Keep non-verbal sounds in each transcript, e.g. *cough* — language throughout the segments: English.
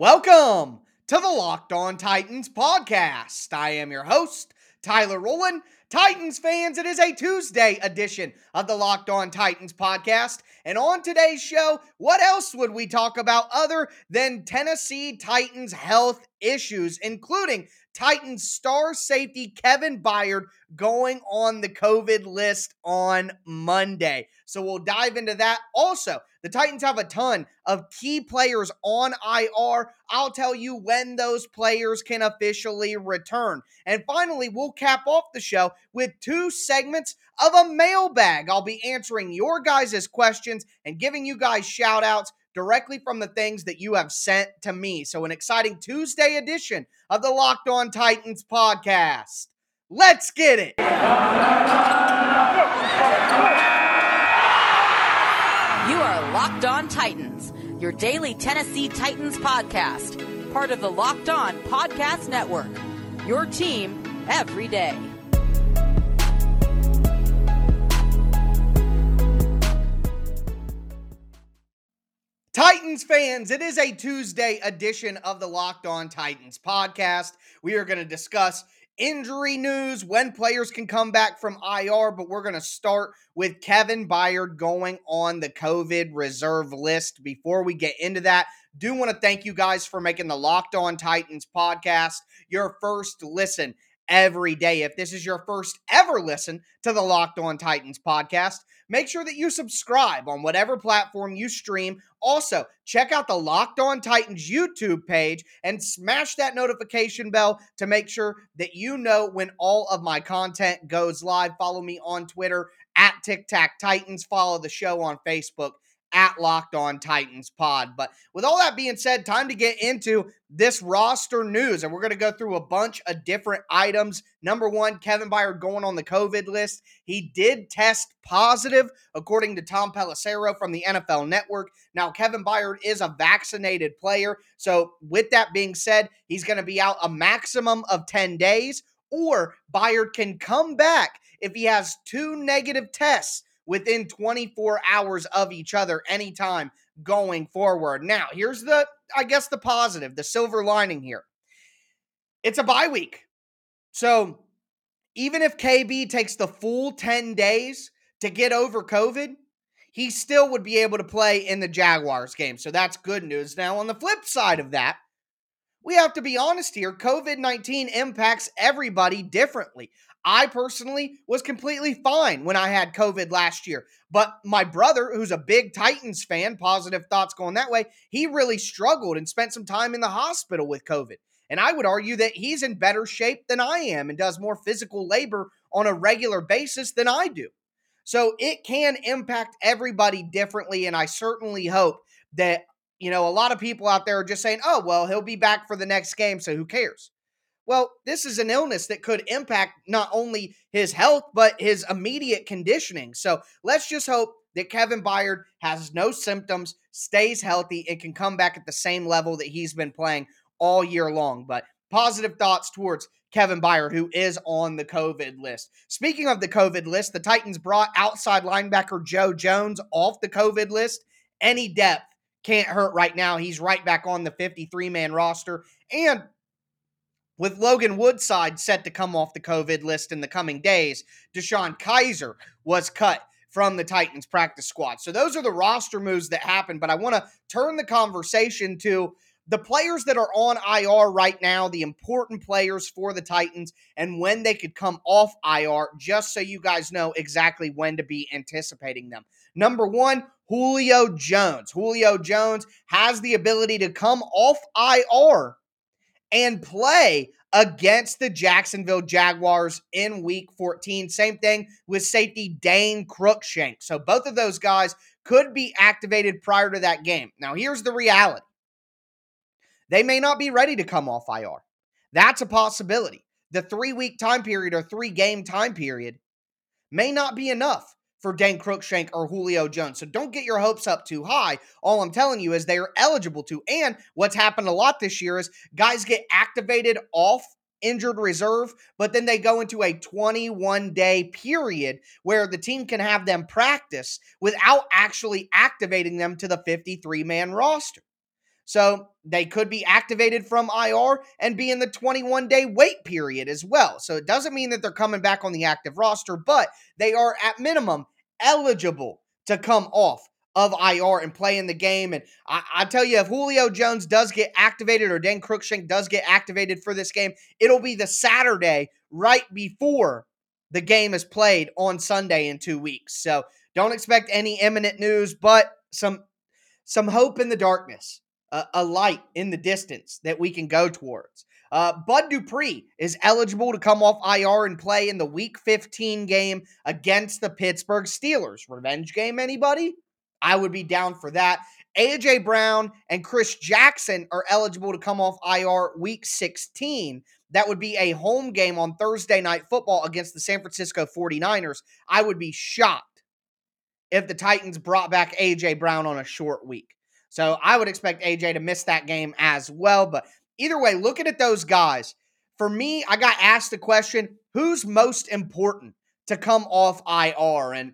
Welcome to the Locked On Titans podcast. I am your host, Tyler Rowland. Titans fans, it is a Tuesday edition of the Locked On Titans podcast. And on today's show, what else would we talk about other than Tennessee Titans health issues, including Titans star safety Kevin Byard going on the COVID list on Monday. So we'll dive into that. Also, the Titans have a ton of key players on IR. I'll tell you when those players can officially return. And finally, we'll cap off the show with two segments of a mailbag. I'll be answering your guys' questions and giving you guys shout outs directly from the things that you have sent to me. So, an exciting Tuesday edition of the Locked On Titans podcast. Let's get it. You are Locked On Titans, your daily Tennessee Titans podcast, part of the Locked On Podcast Network. Your team every day. Titans fans, it is a Tuesday edition of the Locked On Titans podcast. We are going to discuss injury news, when players can come back from IR, but we're going to start with Kevin Byard going on the COVID reserve list. Before we get into that, do want to thank you guys for making the Locked On Titans podcast your first listen every day. If this is your first ever listen to the Locked On Titans podcast, make sure that you subscribe on whatever platform you stream. Also, check out the Locked On Titans YouTube page and smash that notification bell to make sure that you know when all of my content goes live. Follow me on Twitter at Tic Tac Titans. Follow the show on Facebook at Locked On Titans Pod. But with all that being said, time to get into this roster news. And we're going to go through a bunch of different items. Number one, Kevin Byard going on the COVID list. He did test positive, according to Tom Pelissero from the NFL Network. Now, Kevin Byard is a vaccinated player. So, with that being said, he's going to be out a maximum of 10 days, or Byard can come back if he has two negative tests within 24 hours of each other anytime going forward. Now, here's the, I guess, the positive, the silver lining here. It's a bye week. So even if KB takes the full 10 days to get over COVID, he still would be able to play in the Jaguars game. So that's good news. Now, on the flip side of that, we have to be honest here COVID 19 impacts everybody differently. I personally was completely fine when I had COVID last year. But my brother, who's a big Titans fan, positive thoughts going that way, he really struggled and spent some time in the hospital with COVID. And I would argue that he's in better shape than I am and does more physical labor on a regular basis than I do. So it can impact everybody differently. And I certainly hope that, you know, a lot of people out there are just saying, oh, well, he'll be back for the next game. So who cares? Well, this is an illness that could impact not only his health, but his immediate conditioning. So let's just hope that Kevin Byard has no symptoms, stays healthy, and can come back at the same level that he's been playing all year long. But positive thoughts towards Kevin Byard, who is on the COVID list. Speaking of the COVID list, the Titans brought outside linebacker Joe Jones off the COVID list. Any depth can't hurt right now. He's right back on the 53 man roster. And with Logan Woodside set to come off the COVID list in the coming days, Deshaun Kaiser was cut from the Titans practice squad. So those are the roster moves that happened. But I want to turn the conversation to the players that are on IR right now, the important players for the Titans, and when they could come off IR, just so you guys know exactly when to be anticipating them. Number one, Julio Jones. Julio Jones has the ability to come off IR and play against the Jacksonville Jaguars in week 14. Same thing with safety Dane Cruikshank. So both of those guys could be activated prior to that game. Now, here's the reality they may not be ready to come off IR. That's a possibility. The three week time period or three game time period may not be enough for Dane Cruikshank or Julio Jones. So don't get your hopes up too high. All I'm telling you is they are eligible to. And what's happened a lot this year is guys get activated off injured reserve, but then they go into a 21 day period where the team can have them practice without actually activating them to the 53 man roster. So they could be activated from IR and be in the 21 day wait period as well. So it doesn't mean that they're coming back on the active roster, but they are at minimum eligible to come off of IR and play in the game. And I, I, tell you, if Julio Jones does get activated or Dane Cruikshank does get activated for this game, it'll be the Saturday right before the game is played on Sunday in two weeks. So don't expect any imminent news, but some some hope in the darkness, uh, a light in the distance that we can go towards. Uh, Bud Dupree is eligible to come off IR and play in the Week 15 game against the Pittsburgh Steelers. Revenge game, anybody? I would be down for that. AJ Brown and Chris Jackson are eligible to come off IR week 16. That would be a home game on Thursday night football against the San Francisco 49ers. I would be shocked if the Titans brought back AJ Brown on a short week. So I would expect AJ to miss that game as well. But either way, looking at those guys, for me, I got asked the question who's most important to come off IR? And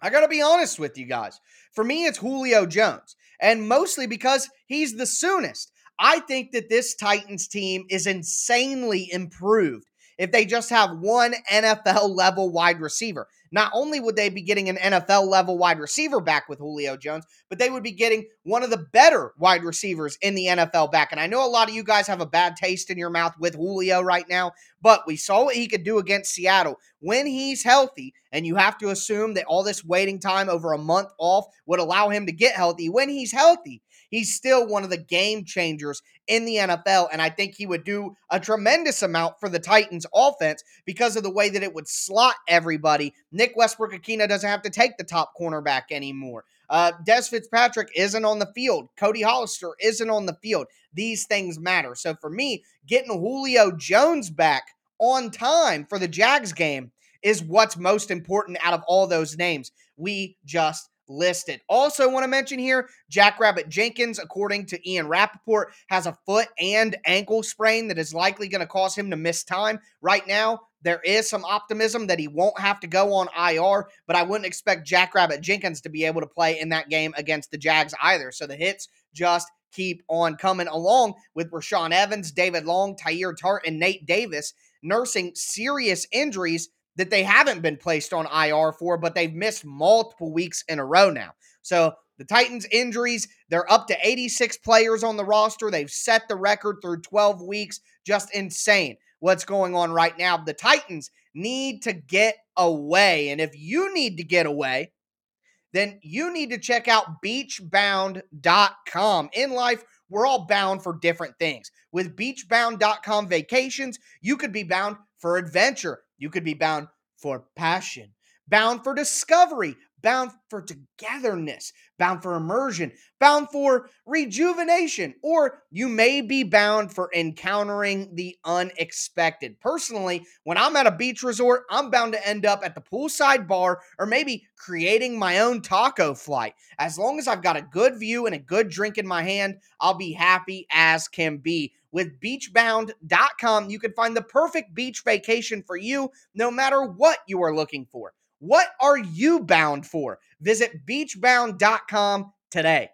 I got to be honest with you guys. For me, it's Julio Jones, and mostly because he's the soonest. I think that this Titans team is insanely improved if they just have one NFL level wide receiver. Not only would they be getting an NFL level wide receiver back with Julio Jones, but they would be getting one of the better wide receivers in the NFL back. And I know a lot of you guys have a bad taste in your mouth with Julio right now, but we saw what he could do against Seattle when he's healthy. And you have to assume that all this waiting time over a month off would allow him to get healthy. When he's healthy, he's still one of the game changers in the NFL. And I think he would do a tremendous amount for the Titans offense because of the way that it would slot everybody. Nick Westbrook-Ikhine doesn't have to take the top cornerback anymore. Uh, Dez Fitzpatrick isn't on the field. Cody Hollister isn't on the field. These things matter. So for me, getting Julio Jones back on time for the Jags game is what's most important out of all those names we just listed. Also, want to mention here Jackrabbit Jenkins, according to Ian Rapoport, has a foot and ankle sprain that is likely going to cause him to miss time. Right now, there is some optimism that he won't have to go on IR, but I wouldn't expect Jackrabbit Jenkins to be able to play in that game against the Jags either. So the hits just keep on coming along with Rashaan Evans, David Long, Teair Tart, and Nate Davis nursing serious injuries that they haven't been placed on IR for, but they've missed multiple weeks in a row now. So the Titans' injuries, they're up to 86 players on the roster. They've set the record through 12 weeks. Just insane what's going on right now. The Titans need to get away. And if you need to get away, then you need to check out beachbound.com. In life, we're all bound for different things. With beachbound.com vacations, you could be bound for adventure, you could be bound for passion, bound for discovery, bound for togetherness, bound for immersion, bound for rejuvenation, or you may be bound for encountering the unexpected. Personally, when I'm at a beach resort, I'm bound to end up at the poolside bar or maybe creating my own taco flight. As long as I've got a good view and a good drink in my hand, I'll be happy as can be. With beachbound.com, you can find the perfect beach vacation for you no matter what you are looking for. What are you bound for? Visit beachbound.com today.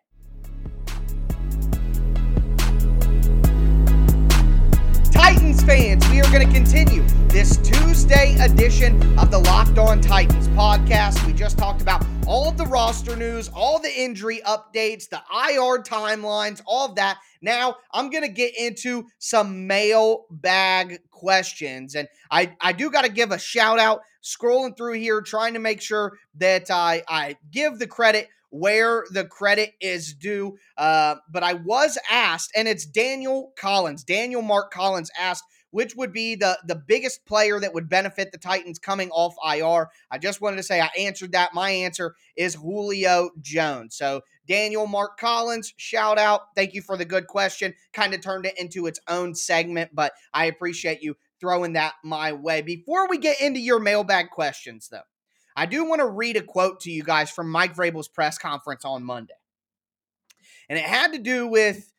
Titans fans, we are going to continue this Tuesday edition of the Locked On Titans podcast. We just talked about all of the roster news, all the injury updates, the IR timelines, all of that. Now I'm to get into some mailbag questions. And I, I do got to give a shout out scrolling through here, trying to make sure that I, I give the credit where the credit is due. Uh, but I was asked, and it's Daniel Collins, Daniel Mark Collins asked, which would be the the biggest player that would benefit the Titans coming off IR. I just wanted to say I answered that. My answer is Julio Jones. So Daniel Mark Collins, shout out. Thank you for the good question. Kind of turned it into its own segment, but I appreciate you throwing that my way. Before we get into your mailbag questions, though, I do want to read a quote to you guys from Mike Vrabel's press conference on Monday. And it had to do with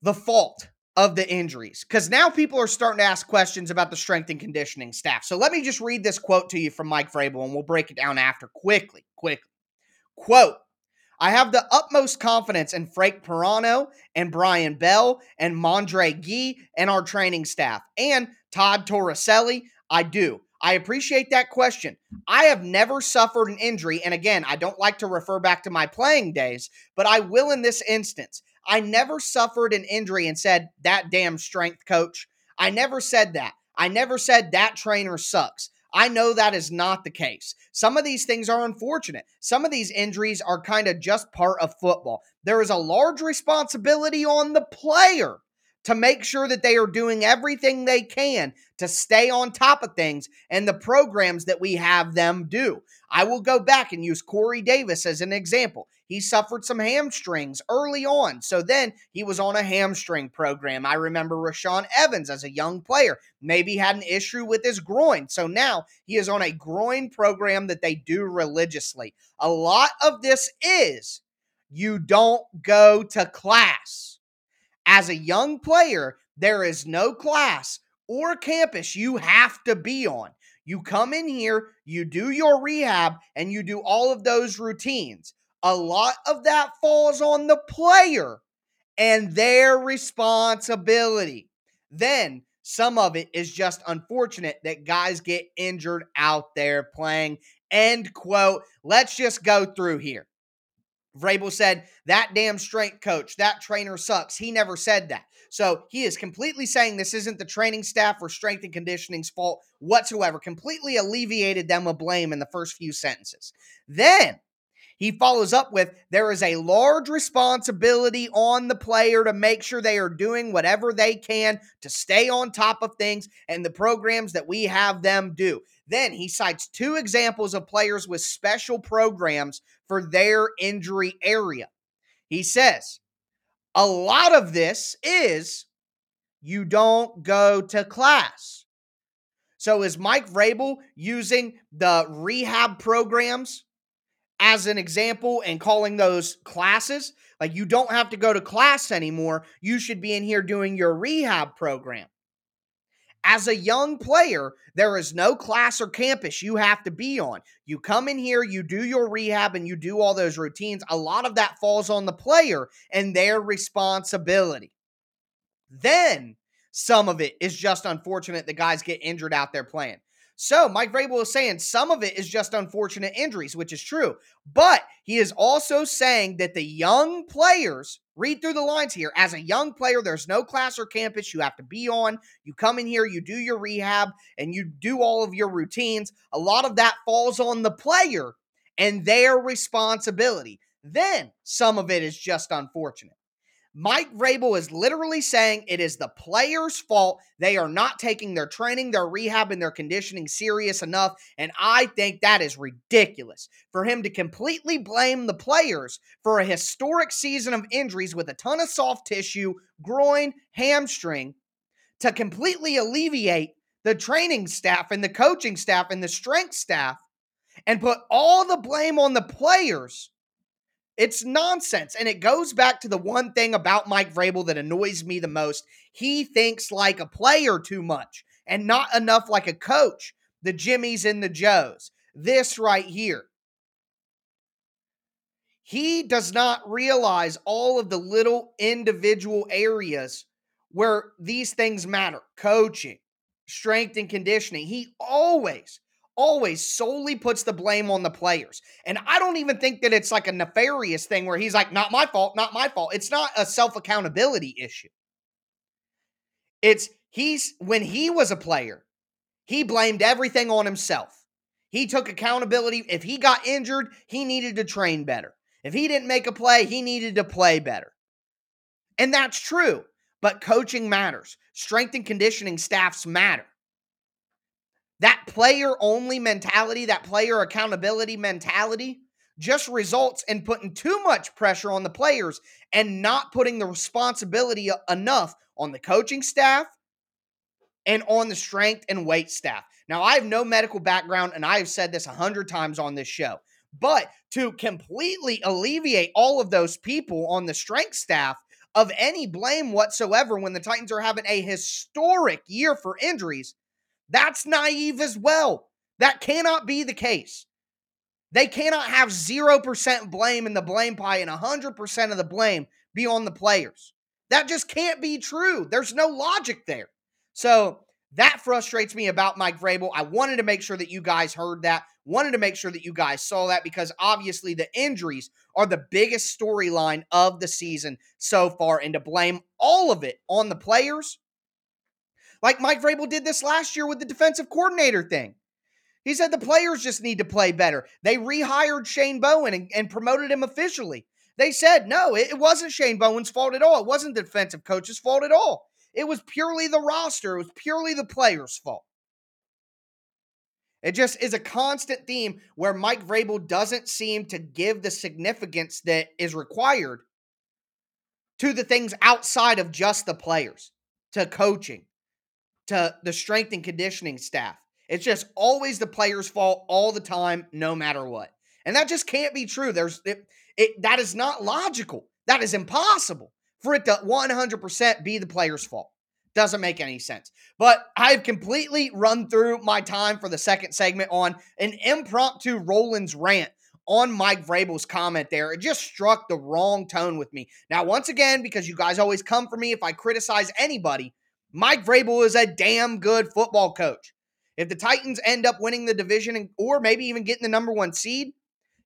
the fault of the injuries because now people are starting to ask questions about the strength and conditioning staff. So let me just read this quote to you from Mike Vrabel and we'll break it down after quickly. Quickly. Quote I have the utmost confidence in Frank Piraino and Brian Bell and Mondre Gee and our training staff and Todd Toriscelli. I do. I appreciate that question. I have never suffered an injury. And again, I don't like to refer back to my playing days, but I will in this instance. I never suffered an injury and said, that damn strength coach. I never said that. I never said that trainer sucks. I know that is not the case. Some of these things are unfortunate. Some of these injuries are kind of just part of football. There is a large responsibility on the player to make sure that they are doing everything they can to stay on top of things and the programs that we have them do. I will go back and use Corey Davis as an example. He suffered some hamstrings early on. So then he was on a hamstring program. I remember Rashaan Evans as a young player, maybe had an issue with his groin. So now he is on a groin program that they do religiously. A lot of this is you don't go to class as a young player, there is no class or campus you have to be on. You come in here, you do your rehab, and you do all of those routines. A lot of that falls on the player and their responsibility. Then some of it is just unfortunate that guys get injured out there playing. End quote. Let's just go through here. Vrabel said, that damn strength coach, that trainer sucks. He never said that. So he is completely saying this isn't the training staff or strength and conditioning's fault whatsoever. Completely alleviated them of blame in the first few sentences. Then he follows up with there is a large responsibility on the player to make sure they are doing whatever they can to stay on top of things and the programs that we have them do. Then he cites two examples of players with special programs for their injury area. He says, a lot of this is you don't go to class. So is Mike Vrabel using the rehab programs as an example and calling those classes. Like you don't have to go to class anymore. You should be in here doing your rehab program. As a young player, there is no class or campus you have to be on. You come in here, you do your rehab, and you do all those routines. A lot of that falls on the player and their responsibility. Then some of it is just unfortunate the guys get injured out there playing. So Mike Vrabel is saying some of it is just unfortunate injuries, which is true. But he is also saying that the young players, read through the lines here, as a young player, there's no class or campus you have to be on. You come in here, you do your rehab, and you do all of your routines. A lot of that falls on the player and their responsibility. Then some of it is just unfortunate. Mike Vrabel is literally saying it is the players' fault. They are not taking their training, their rehab, and their conditioning serious enough. And I think that is ridiculous for him to completely blame the players for a historic season of injuries with a ton of soft tissue, groin, hamstring, to completely alleviate the training staff and the coaching staff and the strength staff and put all the blame on the players it's nonsense. And it goes back to the one thing about Mike Vrabel that annoys me the most. He thinks like a player too much and not enough like a coach. The Jimmies and the Joes. This right here. He does not realize all of the little individual areas where these things matter coaching, strength and conditioning. He always always solely puts the blame on the players. And I don't even think that it's like a nefarious thing where he's like, not my fault, not my fault. It's not a self accountability issue. It's he's when he was a player, he blamed everything on himself. He took accountability. If he got injured, he needed to train better. If he didn't make a play, he needed to play better. And that's true. But coaching matters. Strength and conditioning staffs matter. That player only mentality, that player accountability mentality, just results in putting too much pressure on the players and not putting the responsibility enough on the coaching staff and on the strength and weight staff. Now, I have no medical background, and I have said this a hundred times on this show, but to completely alleviate all of those people on the strength staff of any blame whatsoever when the Titans are having a historic year for injuries that's naive as well. That cannot be the case. They cannot have 0% blame in the blame pie and 100% of the blame be on the players. That just can't be true. There's no logic there. So that frustrates me about Mike Vrabel. I wanted to make sure that you guys heard that, wanted to make sure that you guys saw that because obviously the injuries are the biggest storyline of the season so far. And to blame all of it on the players, like Mike Vrabel did this last year with the defensive coordinator thing. He said the players just need to play better. They rehired Shane Bowen and, and promoted him officially. They said, no, it, it wasn't Shane Bowen's fault at all. It wasn't the defensive coach's fault at all. It was purely the roster, it was purely the players' fault. It just is a constant theme where Mike Vrabel doesn't seem to give the significance that is required to the things outside of just the players, to coaching, to the strength and conditioning staff. It's just always the player's fault all the time, no matter what. And that just can't be true. There's it, it that is not logical. That is impossible for it to 100% be the player's fault. Doesn't make any sense. But I've completely run through my time for the second segment on an impromptu Rowland rant on Mike Vrabel's comment there. It just struck the wrong tone with me. Now, once again, because you guys always come for me if I criticize anybody, Mike Vrabel is a damn good football coach. If the Titans end up winning the division or maybe even getting the number one seed,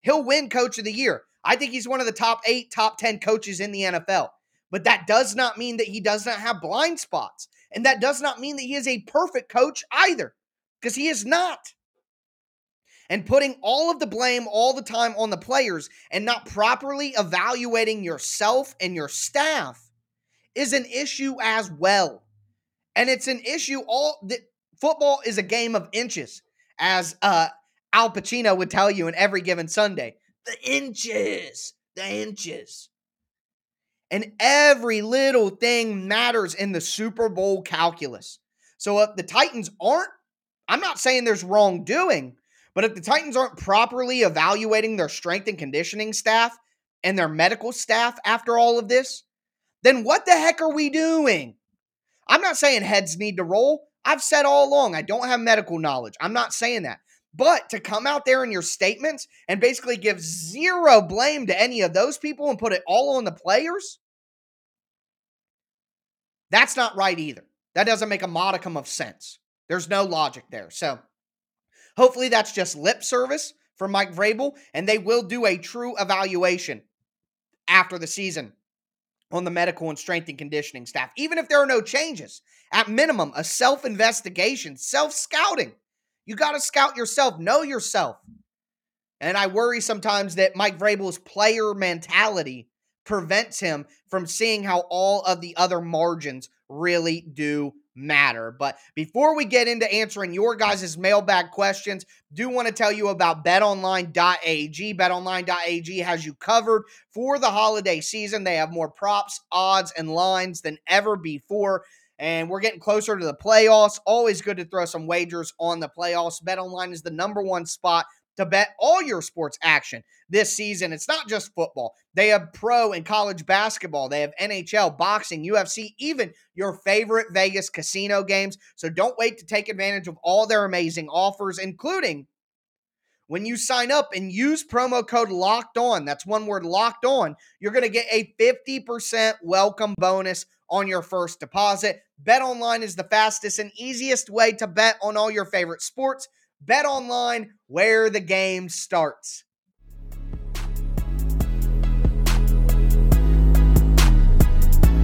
he'll win coach of the year. I think he's one of the top eight, top 10 coaches in the NFL. But that does not mean that he does not have blind spots. And that does not mean that he is a perfect coach either, because he is not. And putting all of the blame all the time on the players and not properly evaluating yourself and your staff is an issue as well. And it's an issue all that football is a game of inches, as uh, Al Pacino would tell you in every given Sunday. The inches, the inches. And every little thing matters in the Super Bowl calculus. So if the Titans aren't, I'm not saying there's wrongdoing, but if the Titans aren't properly evaluating their strength and conditioning staff and their medical staff after all of this, then what the heck are we doing? I'm not saying heads need to roll. I've said all along, I don't have medical knowledge. I'm not saying that. But to come out there in your statements and basically give zero blame to any of those people and put it all on the players, that's not right either. That doesn't make a modicum of sense. There's no logic there. So hopefully that's just lip service for Mike Vrabel, and they will do a true evaluation after the season on the medical and strength and conditioning staff, even if there are no changes. At minimum, a self investigation, self scouting. You got to scout yourself, know yourself. And I worry sometimes that Mike Vrabel's player mentality prevents him from seeing how all of the other margins really do matter. But before we get into answering your guys' mailbag questions, do want to tell you about betonline.ag. Betonline.ag has you covered for the holiday season. They have more props, odds, and lines than ever before. And we're getting closer to the playoffs. Always good to throw some wagers on the playoffs. BetOnline is the number one spot to bet all your sports action this season. It's not just football. They have pro and college basketball. They have NHL, boxing, UFC, even your favorite Vegas casino games. So don't wait to take advantage of all their amazing offers, including when you sign up and use promo code locked on. That's one word locked on. You're going to get a 50% welcome bonus on your first deposit. Bet online is the fastest and easiest way to bet on all your favorite sports. Bet online where the game starts.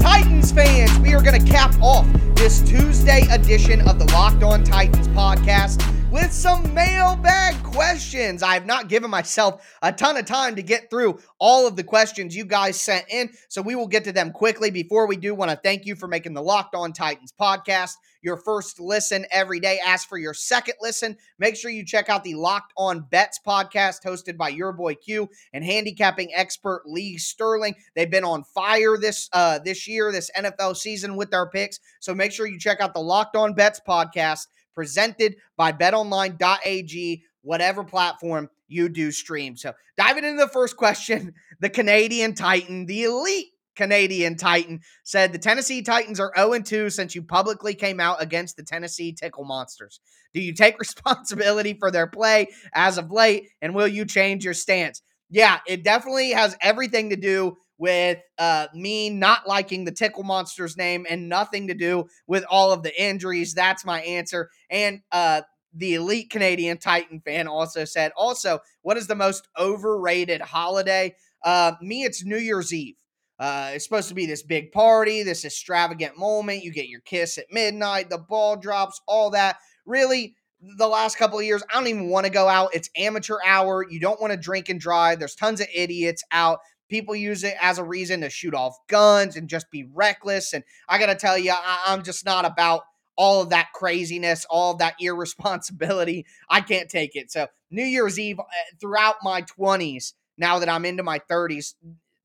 Titans fans, we are going to cap off this Tuesday edition of the Locked On Titans podcast with some mailbag questions. I have not given myself a ton of time to get through all of the questions you guys sent in, so we will get to them quickly. Before we do, want to thank you for making the Locked On Titans podcast your first listen every day. Ask for your second listen. Make sure you check out the Locked On Bets podcast hosted by your boy Q and handicapping expert Lee Sterling. They've been on fire this uh this year, this NFL season with their picks. So make sure you check out the Locked On Bets podcast presented by betonline.ag, whatever platform you do stream. So, diving into the first question the Canadian Titan, the elite Canadian Titan, said the Tennessee Titans are 0 2 since you publicly came out against the Tennessee Tickle Monsters. Do you take *laughs* responsibility for their play as of late, and will you change your stance? Yeah, it definitely has everything to do with uh, me not liking the Tickle Monsters name and nothing to do with all of the injuries. That's my answer. And uh, the elite Canadian Titan fan also said, also, what is the most overrated holiday? Uh, me, it's New Year's Eve. Uh, it's supposed to be this big party, this extravagant moment. You get your kiss at midnight, the ball drops, all that. Really, the last couple of years, I don't even want to go out. It's amateur hour. You don't want to drink and drive. There's tons of idiots out. People use it as a reason to shoot off guns and just be reckless. And I got to tell you, I- I'm just not about all of that craziness, all of that *laughs* irresponsibility. I can't take it. So, New Year's Eve uh, throughout my 20s, now that I'm into my 30s,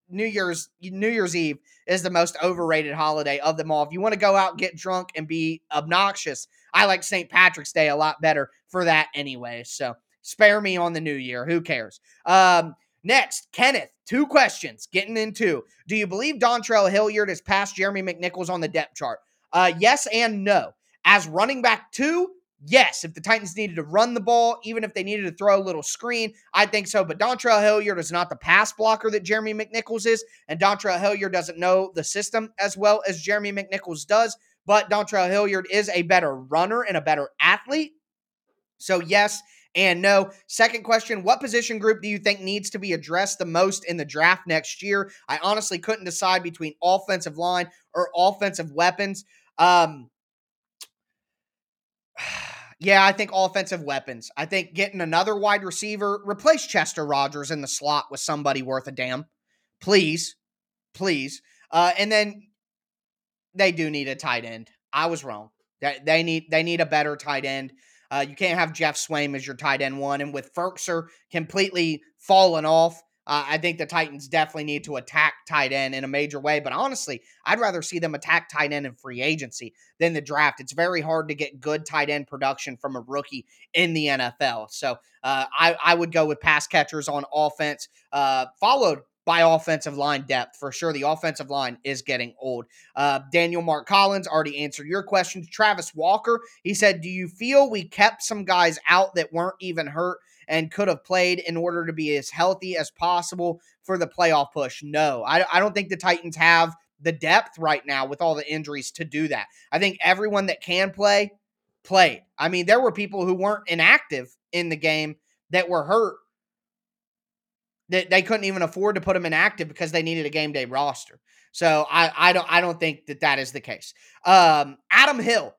New Year's New Year's Eve is the most overrated holiday of them all. If you want to go out, get drunk, and be obnoxious, I like St. Patrick's Day a lot better for that anyway. So spare me on the New Year. Who cares? Um, next, Kenneth. Two questions. Getting into. Do you believe Dontrell Hilliard is past Jeremy McNichols on the depth chart? Uh, yes and no. As running back two, Yes, if the Titans needed to run the ball, even if they needed to throw a little screen, I think so. But Dontrell Hilliard is not the pass blocker that Jeremy McNichols is, and Dontrell Hilliard doesn't know the system as well as Jeremy McNichols does. But Dontrell Hilliard is a better runner and a better athlete. So, yes and no. Second question What position group do you think needs to be addressed the most in the draft next year? I honestly couldn't decide between offensive line or offensive weapons. Um, yeah, I think offensive weapons. I think getting another wide receiver, replace Chester Rogers in the slot with somebody worth a damn. Please. Please. Uh, and then they do need a tight end. I was wrong. They, they need they need a better tight end. Uh, you can't have Geoff Swaim as your tight end one. And with Firkser completely fallen off, uh, I think the Titans definitely need to attack tight end in a major way. But honestly, I'd rather see them attack tight end in free agency than the draft. It's very hard to get good tight end production from a rookie in the NFL. So uh, I, I would go with pass catchers on offense, uh, followed by offensive line depth. For sure, the offensive line is getting old. Uh, Daniel Mark Collins already answered your question. Travis Walker, he said, Do you feel we kept some guys out that weren't even hurt and could have played in order to be as healthy as possible for the playoff push? No, I, I don't think the Titans have the depth right now with all the injuries to do that. I think everyone that can play, played. I mean, there were people who weren't inactive in the game that were hurt that they couldn't even afford to put them inactive because they needed a game day roster. So I, I don't I don't think that that is the case. Um, Adam Hill.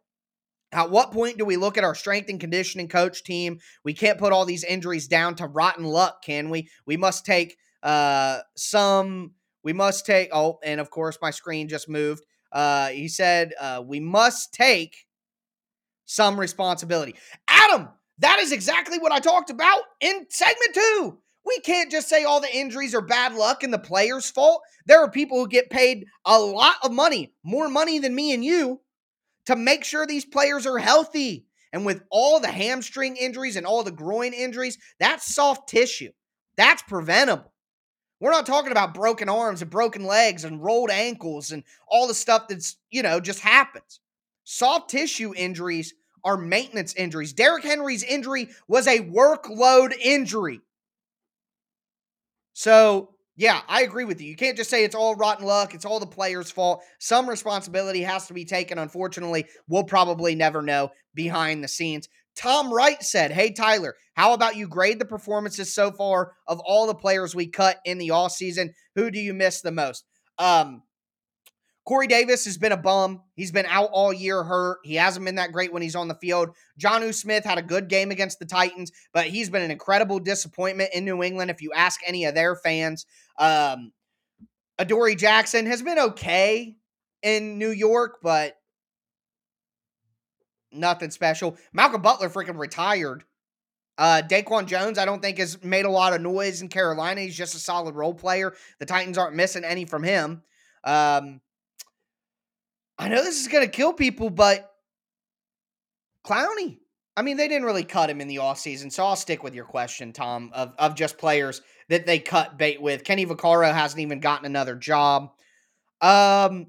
At what point do we look at our strength and conditioning coach team? We can't put all these injuries down to rotten luck, can we? We must take uh, some. We must take. Oh, and of course, my screen just moved. Uh, he said uh, we must take some responsibility. Adam, that is exactly what I talked about in segment two. We can't just say all the injuries are bad luck and the player's fault. There are people who get paid a lot of money, more money than me and you, to make sure these players are healthy. And with all the hamstring injuries and all the groin injuries, that's soft tissue. That's preventable. We're not talking about broken arms and broken legs and rolled ankles and all the stuff that's, you know, just happens. Soft tissue injuries are maintenance injuries. Derrick Henry's injury was a workload injury. So, yeah, I agree with you. You can't just say it's all rotten luck, it's all the players' fault. Some responsibility has to be taken. Unfortunately, we'll probably never know behind the scenes. Tom Wright said, Hey, Tyler, how about you grade the performances so far of all the players we cut in the off season? Who do you miss the most? Um, Corey Davis has been a bum. He's been out all year hurt. He hasn't been that great when he's on the field. Jonnu Smith had a good game against the Titans, but he's been an incredible disappointment in New England if you ask any of their fans. Um, Adoree Jackson has been okay in New York, but nothing special. Malcolm Butler freaking retired. Uh, Daquan Jones, I don't think has made a lot of noise in Carolina. He's just a solid role player. The Titans aren't missing any from him. Um, I know this is going to kill people, but Clowney. I mean, they didn't really cut him in the offseason, so I'll stick with your question, Tom, of, of just players that they cut bait with. Kenny Vaccaro hasn't even gotten another job. Um,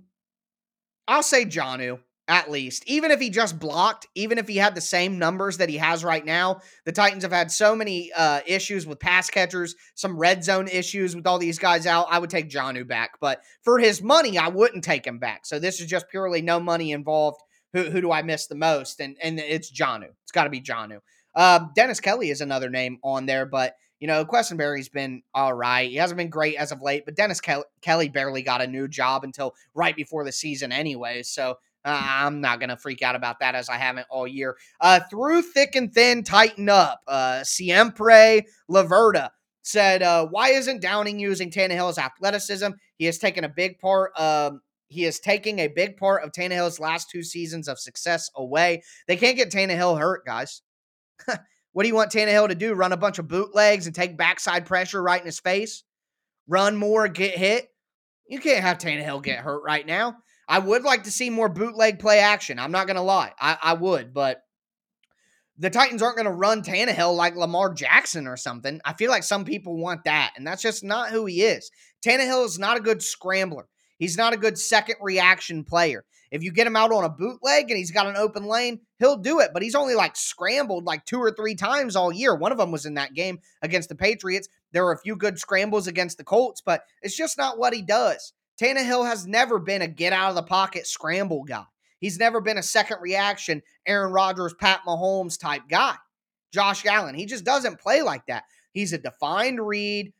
I'll say Jonnu at least. Even if he just blocked, even if he had the same numbers that he has right now, the Titans have had so many uh, issues with pass catchers, some red zone issues with all these guys out. I would take Jonnu back, but for his money, I wouldn't take him back. So this is just purely no money involved. Who, who do I miss the most? And and it's Jonnu. It's got to be Jonnu. Uh, Dennis Kelly is another name on there, but you know, Quessenberry's been all right. He hasn't been great as of late, but Dennis Ke- Kelly barely got a new job until right before the season, anyway. So uh, I'm not going to freak out about that as I haven't all year. Uh, through thick and thin, Titan up. Uh, Siempre Laverta said, uh, Why isn't Downing using Tannehill's athleticism? He has taken a big part Um, he is taking a big part of Tannehill's last two seasons of success away. They can't get Tannehill hurt, guys. *laughs* what do you want Tannehill to do? Run a bunch of bootlegs and take backside pressure right in his face? Run more, get hit? You can't have Tannehill get hurt right now. I would like to see more bootleg play action. I'm not going to lie. I, I would, but the Titans aren't going to run Tannehill like Lamar Jackson or something. I feel like some people want that, and that's just not who he is. Tannehill is not a good scrambler. He's not a good second reaction player. If you get him out on a bootleg and he's got an open lane, he'll do it. But he's only like scrambled like two or three times all year. One of them was in that game against the Patriots. There were a few good scrambles against the Colts, but it's just not what he does. Tannehill has never been a get out of the pocket scramble guy. He's never been a second reaction Aaron Rodgers, Pat Mahomes type guy. Josh Allen, he just doesn't play like that. He's a defined read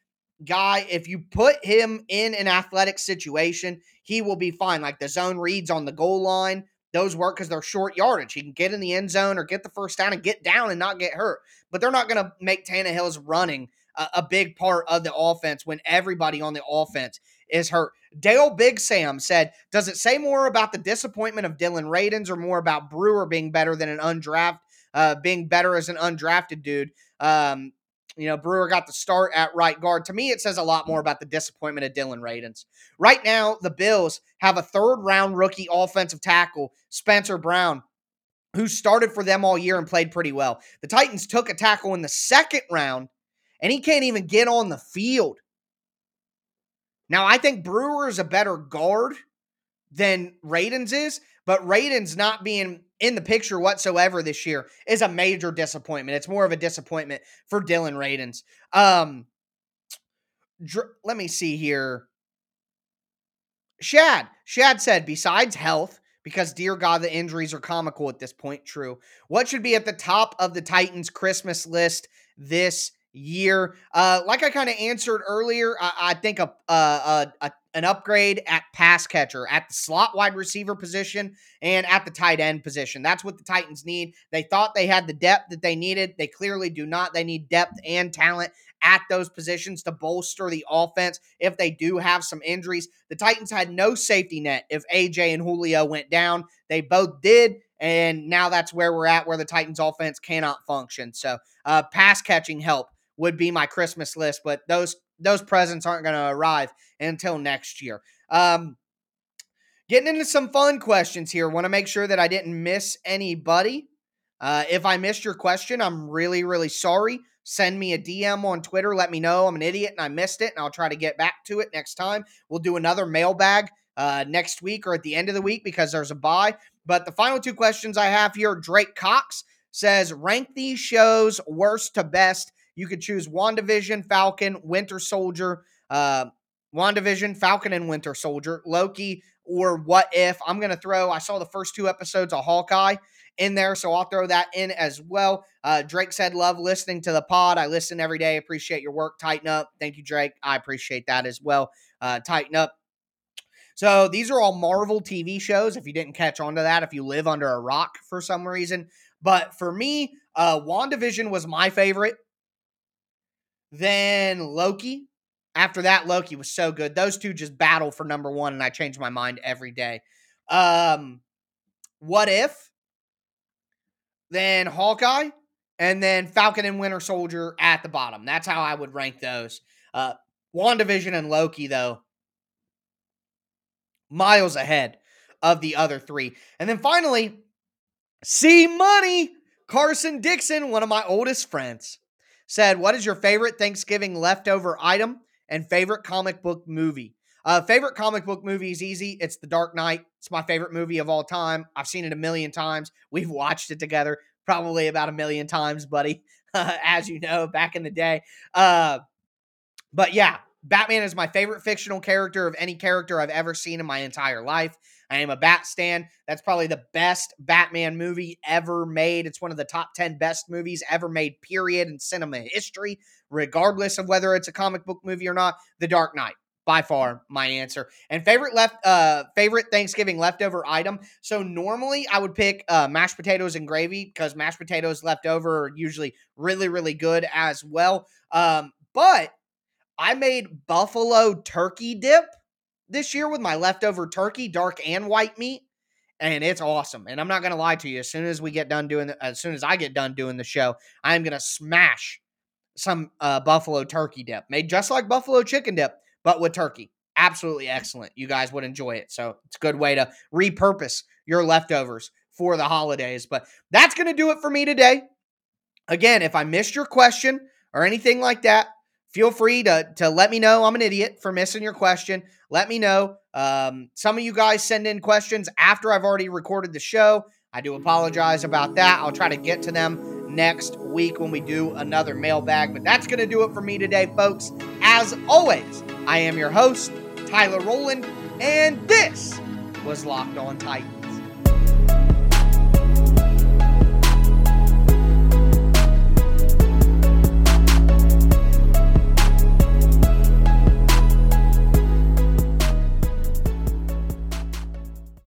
guy. If you put him in an athletic situation, he will be fine. Like the zone reads on the goal line, those work because they're short yardage. He can get in the end zone or get the first down and get down and not get hurt. But they're not going to make Tannehill's running a, a, big part of the offense when everybody on the offense is hurt. Dale Big Sam said, Does it say more about the disappointment of Dillon Radunz or more about Brewer being better than an undrafted, uh, being better as an undrafted dude? Um, you know, Brewer got the start at right guard. To me, it says a lot more about the disappointment of Dillon Radunz. Right now, the Bills have a third round rookie offensive tackle, Spencer Brown, who started for them all year and played pretty well. The Titans took a tackle in the second round, and he can't even get on the field. Now, I think Brewer is a better guard than Radunz is, but Radunz not being in the picture whatsoever this year is a major disappointment. It's more of a disappointment for Dillon Radunz. Um, dr- let me see here. Shad, Shad said, besides health, because dear God, the injuries are comical at this point. True. What should be at the top of the Titans Christmas list this year. Uh, like I kind of answered earlier, I, I think a, a, a, an upgrade at pass catcher, at the slot wide receiver position, and at the tight end position. That's what the Titans need. They thought they had the depth that they needed. They clearly do not. They need depth and talent at those positions to bolster the offense if they do have some injuries. The Titans had no safety net if AJ and Julio went down. They both did. And now that's where we're at, where the Titans offense cannot function. So, uh, pass catching help would be my Christmas list, but those those presents aren't going to arrive until next year. Um, getting into some fun questions here. Want to make sure that I didn't miss anybody. Uh, if I missed your question, I'm really, really sorry. Send me a DM on Twitter. Let me know I'm an idiot and I missed it, and I'll try to get back to it next time. We'll do another mailbag uh, next week or at the end of the week because there's a bye. But the final two questions I have here Drake Cox says, rank these shows worst to best you could choose WandaVision, Falcon, Winter Soldier, uh, WandaVision, Falcon, and Winter Soldier, Loki, or What If. I'm going to throw, I saw the first two episodes of Hawkeye in there, so I'll throw that in as well. Uh, Drake said, Love listening to the pod. I listen every day. Appreciate your work. Titan up. Thank you, Drake. I appreciate that as well. Uh, Titan up. So these are all Marvel TV shows. If you didn't catch on to that, if you live under a rock for some reason. But for me, uh, WandaVision was my favorite. Then Loki. After that, Loki was so good. Those two just battle for number one, and I change my mind every day. Um, what if? Then Hawkeye, and then Falcon and Winter Soldier at the bottom. That's how I would rank those. Uh, WandaVision and Loki, though, miles ahead of the other three. And then finally, C Money, Carson Dixon, one of my oldest friends said, What is your favorite Thanksgiving leftover item and favorite comic book movie? Uh, favorite comic book movie is easy. It's The Dark Knight. It's my favorite movie of all time. I've seen it a million times. We've watched it together probably about a million times, buddy, *laughs* as you know, back in the day. Uh, but yeah, Batman is my favorite fictional character of any character I've ever seen in my entire life. I am a Bat stan. That's probably the best Batman movie ever made. It's one of the top 10 best movies ever made, period, in cinema history, regardless of whether it's a comic book movie or not. The Dark Knight. By far, my answer. And favorite left, uh, favorite Thanksgiving leftover item. So normally I would pick uh, mashed potatoes and gravy because mashed potatoes leftover are usually really, really good as well. Um, but I made buffalo turkey dip this year with my leftover turkey, dark and white meat, and it's awesome. And I'm not gonna lie to you. As soon as we get done doing, the, as soon as I get done doing the show, I am gonna smash some uh, buffalo turkey dip, made just like buffalo chicken dip, but with turkey. Absolutely excellent. You guys would enjoy it. So it's a good way to repurpose your leftovers for the holidays. But that's gonna do it for me today. Again, if I missed your question or anything like that, feel free to to let me know I'm an idiot for missing your question. Let me know. Um, some of you guys send in questions after I've already recorded the show. I do apologize about that. I'll try to get to them next week when we do another mailbag. But that's going to do it for me today, folks. As always, I am your host, Tyler Rowland, and this was Locked On Titans.